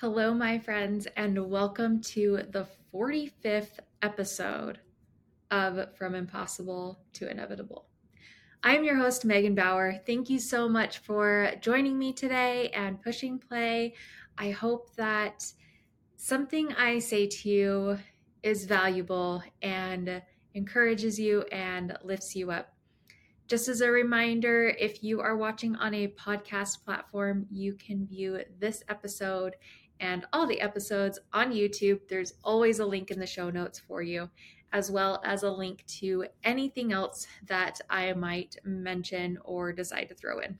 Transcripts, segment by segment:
Hello, my friends, and welcome to the 45th episode of From Impossible to Inevitable. I'm your host, Megan Bauer. Thank you so much for joining me today and pushing play. I hope that something I say to you is valuable and encourages you and lifts you up. Just as a reminder, if you are watching on a podcast platform, you can view this episode and all the episodes on YouTube. There's always a link in the show notes for you, as well as a link to anything else that I might mention or decide to throw in.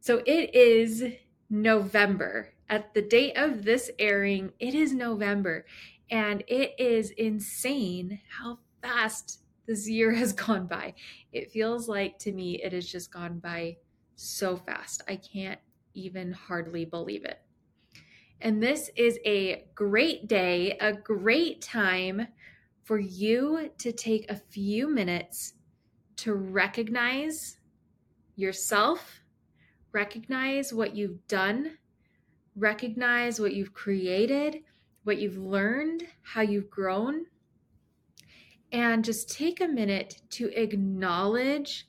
So it is November. At the date of this airing, it is November, and it is insane how fast this year has gone by. It feels like to me it has just gone by so fast. I can't even hardly believe it. And this is a great day, a great time for you to take a few minutes to recognize yourself, recognize what you've done, recognize what you've created, what you've learned, how you've grown, and just take a minute to acknowledge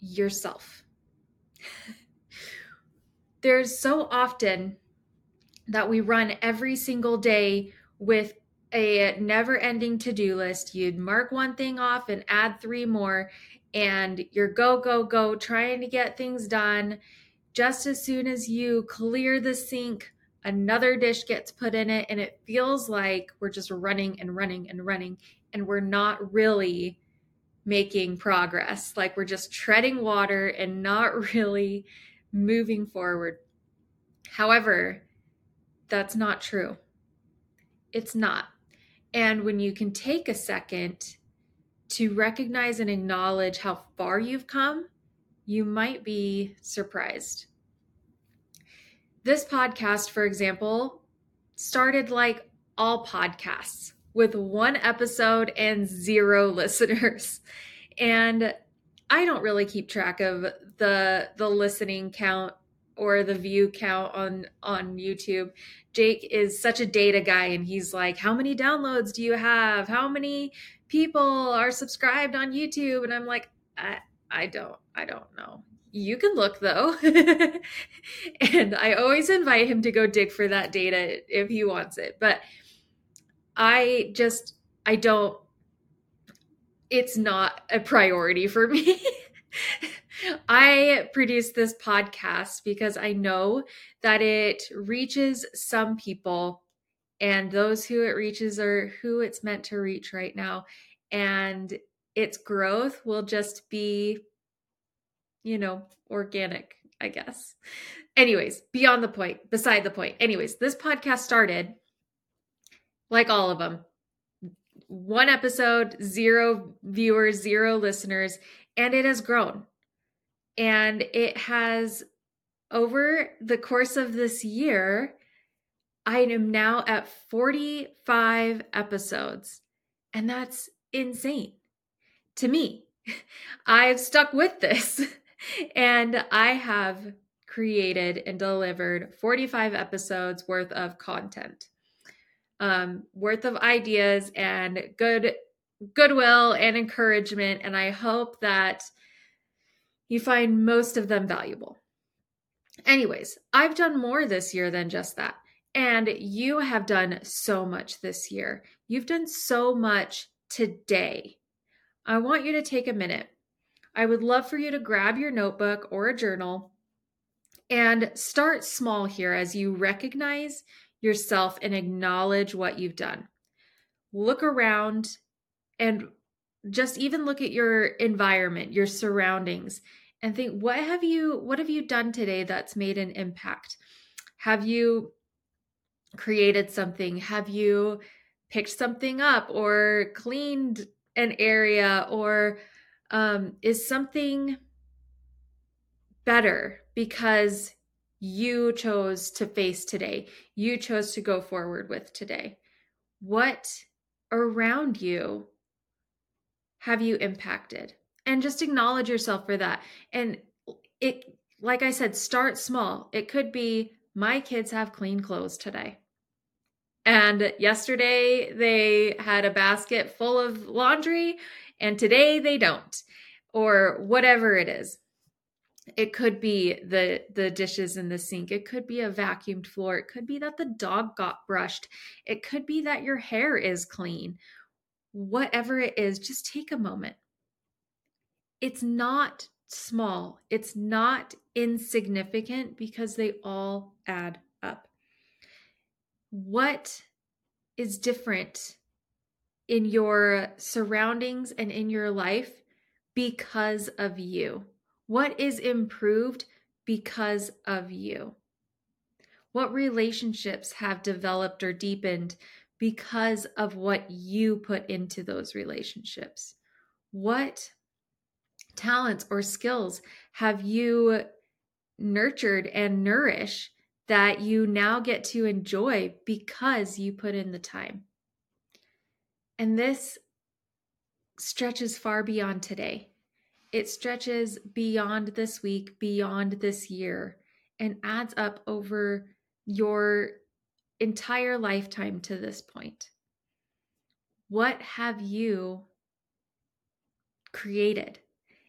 yourself. There's so often that we run every single day with a never ending to do list. You'd mark one thing off and add three more, and you're go, go, go, trying to get things done. Just as soon as you clear the sink, another dish gets put in it, and it feels like we're just running and running and running, and we're not really making progress. Like we're just treading water and not really moving forward. However, that's not true. It's not. And when you can take a second to recognize and acknowledge how far you've come, you might be surprised. This podcast, for example, started like all podcasts with one episode and zero listeners. And I don't really keep track of the the listening count or the view count on on YouTube. Jake is such a data guy and he's like, "How many downloads do you have? How many people are subscribed on YouTube?" And I'm like, "I I don't I don't know." You can look though. and I always invite him to go dig for that data if he wants it. But I just I don't it's not a priority for me. I produce this podcast because I know that it reaches some people, and those who it reaches are who it's meant to reach right now. And its growth will just be, you know, organic, I guess. Anyways, beyond the point, beside the point. Anyways, this podcast started like all of them one episode, zero viewers, zero listeners, and it has grown. And it has, over the course of this year, I am now at 45 episodes. And that's insane to me. I've stuck with this and I have created and delivered 45 episodes worth of content um, worth of ideas and good goodwill and encouragement. And I hope that you find most of them valuable. Anyways, I've done more this year than just that. And you have done so much this year. You've done so much today. I want you to take a minute. I would love for you to grab your notebook or a journal and start small here as you recognize yourself and acknowledge what you've done. Look around and just even look at your environment, your surroundings and think what have you what have you done today that's made an impact? Have you created something? Have you picked something up or cleaned an area or um, is something better because you chose to face today, you chose to go forward with today. What around you have you impacted? And just acknowledge yourself for that. And it like I said, start small. It could be my kids have clean clothes today. And yesterday they had a basket full of laundry, and today they don't, or whatever it is. It could be the the dishes in the sink. It could be a vacuumed floor. It could be that the dog got brushed. It could be that your hair is clean. Whatever it is, just take a moment. It's not small. It's not insignificant because they all add up what is different in your surroundings and in your life because of you? What is improved because of you? What relationships have developed or deepened because of what you put into those relationships? What talents or skills have you nurtured and nourished that you now get to enjoy because you put in the time. And this stretches far beyond today. It stretches beyond this week, beyond this year, and adds up over your entire lifetime to this point. What have you created?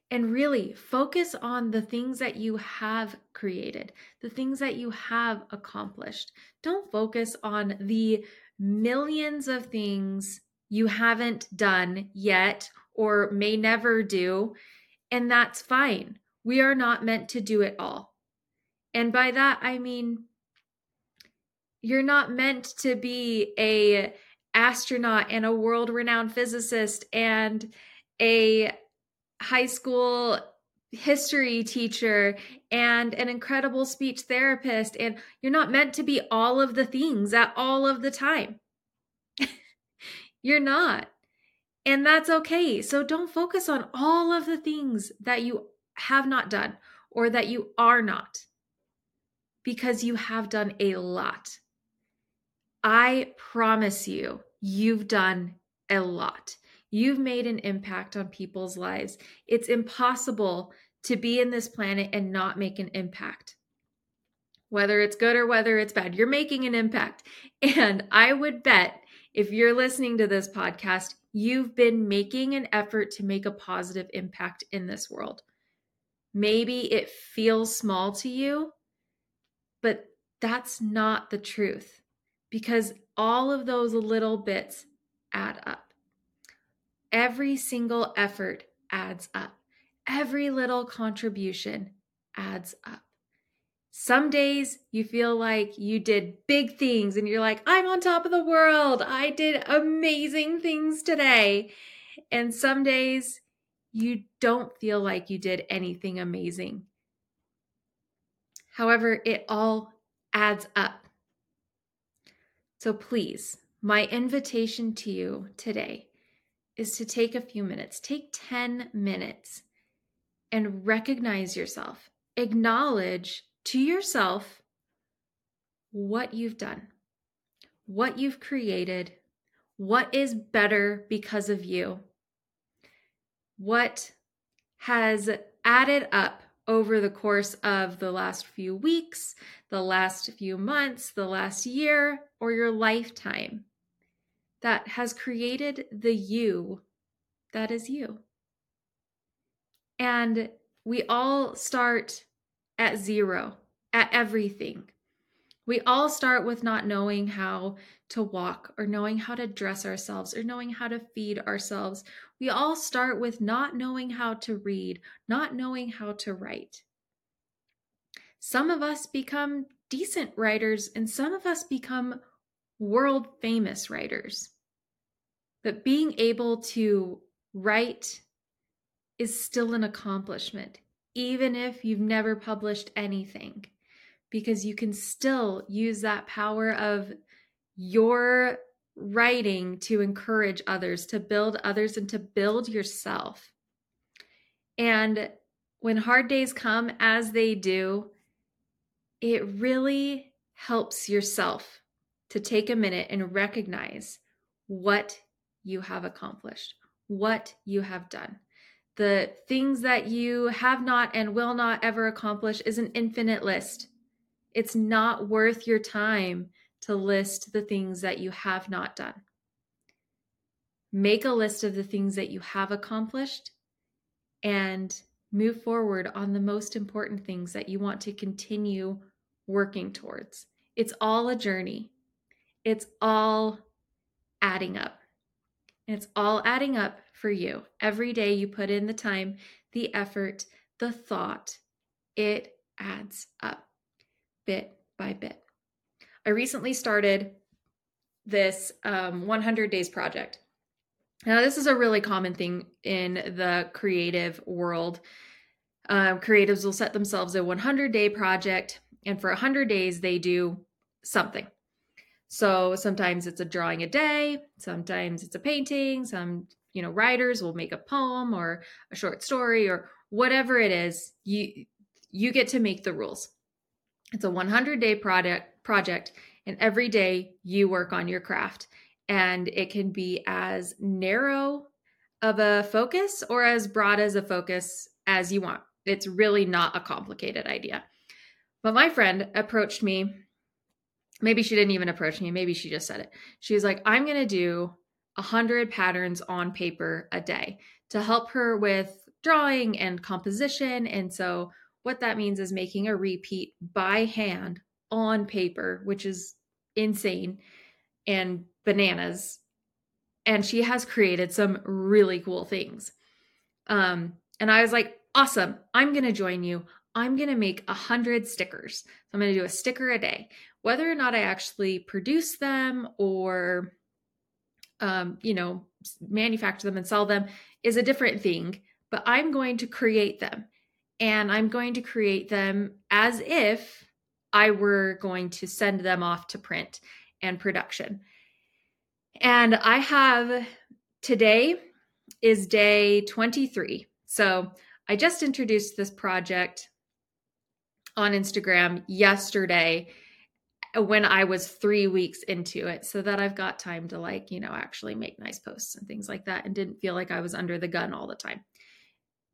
and really focus on the things that you have created, the things that you have accomplished. Don't focus on the millions of things you haven't done yet or may never do, and that's fine. We are not meant to do it all. And by that, I mean, you're not meant to be a astronaut and a world renowned physicist and a high school history teacher and an incredible speech therapist. And you're not meant to be all of the things at all of the time. You're not. And that's okay. So don't focus on all of the things that you have not done or that you are not because you have done a lot i promise you you've done a lot You've made an impact on people's lives. It's impossible to be in this planet and not make an impact. Whether it's good or whether it's bad, you're making an impact. And I would bet if you're listening to this podcast, you've been making an effort to make a positive impact in this world. Maybe it feels small to you, but that's not the truth because all of those little bits add up. Every single effort adds up. Every little contribution adds up. Some days you feel like you did big things and you're like, I'm on top of the world. I did amazing things today. And some days you don't feel like you did anything amazing. However, it all adds up. So please, my invitation to you today is to take a few minutes, take 10 minutes and recognize yourself. Acknowledge to yourself what you've done, what you've created, what is better because of you, what has added up over the course of the last few weeks, the last few months, the last year, or your lifetime that has created the you that is you. And we all start at zero, at everything. We all start with not knowing how to walk or knowing how to dress ourselves or knowing how to feed ourselves. We all start with not knowing how to read, not knowing how to write. Some of us become decent writers and some of us become world famous writers. But being able to write is still an accomplishment, even if you've never published anything, because you can still use that power of your writing to encourage others, to build others, and to build yourself. And when hard days come, as they do, it really helps yourself to take a minute and recognize what you have accomplished, what you have done. the things that you have not and will not ever accomplish is an infinite list. It's not worth your time to list the things that you have not done. Make a list of the things that you have accomplished and move forward on the most important things that you want to continue working towards. It's all a journey, it's all adding up. It's all adding up for you. Every day you put in the time, the effort, the thought, it adds up bit by bit. I recently started this um, 100 days project. Now, this is a really common thing in the creative world. Um, creatives will set themselves a 100 day project, and for 100 days, they do something. So sometimes it's a drawing a day, sometimes it's a painting, some, you know, writers will make a poem or a short story or whatever it is, you you get to make the rules. It's a 100 day project project and every day you work on your craft and it can be as narrow of a focus or as broad as a focus as you want. It's really not a complicated idea. But my friend approached me maybe she didn't even approach me maybe she just said it she was like i'm going to do 100 patterns on paper a day to help her with drawing and composition and so what that means is making a repeat by hand on paper which is insane and bananas. And she has created some really cool things. Um and i was like awesome. I'm going to join you. I'm going to make a hundred stickers. So i'm going to do a sticker a day. Whether or not I actually produce them or, um, you know, manufacture them and sell them is a different thing, but I'm going to create them. And I'm going to create them as if I were going to send them off to print and production. And I have today is day 23. So I just introduced this project on Instagram yesterday when I was three weeks into it so that I've got time to like, you know, actually make nice posts and things like that and didn't feel like I was under the gun all the time.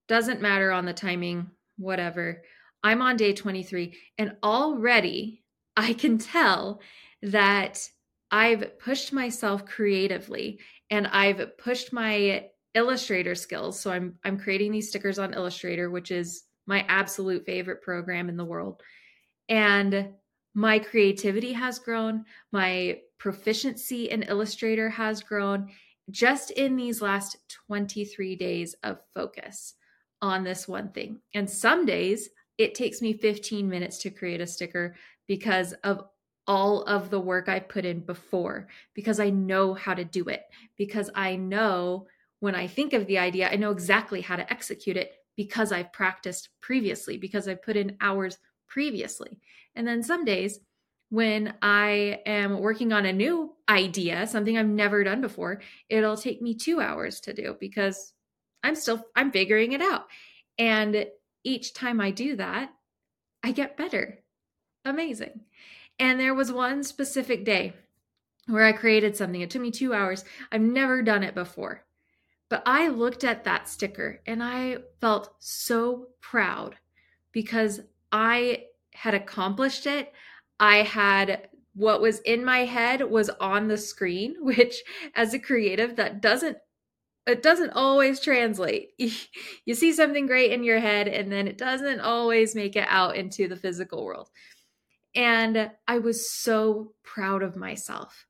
Doesn't matter on the timing, whatever. I'm on day 23 and already I can tell that I've pushed myself creatively and I've pushed my Illustrator skills. So I'm I'm creating these stickers on Illustrator, which is my absolute favorite program in the world. And my creativity has grown, my proficiency in Illustrator has grown just in these last 23 days of focus on this one thing. And some days it takes me 15 minutes to create a sticker because of all of the work I put in before, because I know how to do it, because I know when I think of the idea, I know exactly how to execute it because I've practiced previously, because I've put in hours previously. And then some days when I am working on a new idea, something I've never done before, it'll take me 2 hours to do because I'm still I'm figuring it out. And each time I do that, I get better. Amazing. And there was one specific day where I created something. It took me 2 hours. I've never done it before. But I looked at that sticker and I felt so proud because I had accomplished it. I had what was in my head was on the screen, which as a creative, that doesn't it doesn't always translate. you see something great in your head and then it doesn't always make it out into the physical world. And I was so proud of myself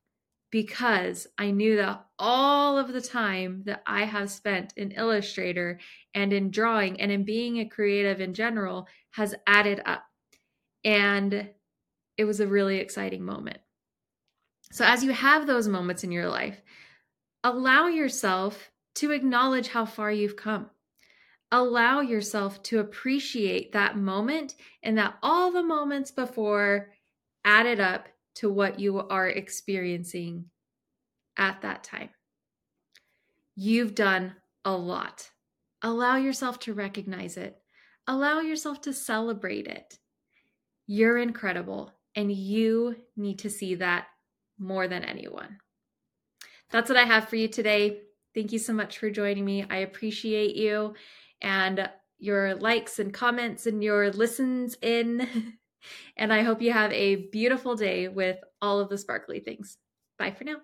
because I knew that all of the time that I have spent in Illustrator and in drawing and in being a creative in general has added up. And it was a really exciting moment. So, as you have those moments in your life, allow yourself to acknowledge how far you've come. Allow yourself to appreciate that moment and that all the moments before added up to what you are experiencing at that time. You've done a lot. Allow yourself to recognize it. Allow yourself to celebrate it. You're incredible, and you need to see that more than anyone. That's what I have for you today. Thank you so much for joining me. I appreciate you. and your likes and comments and your listens in. And I hope you have a beautiful day with all of the sparkly things. Bye for now.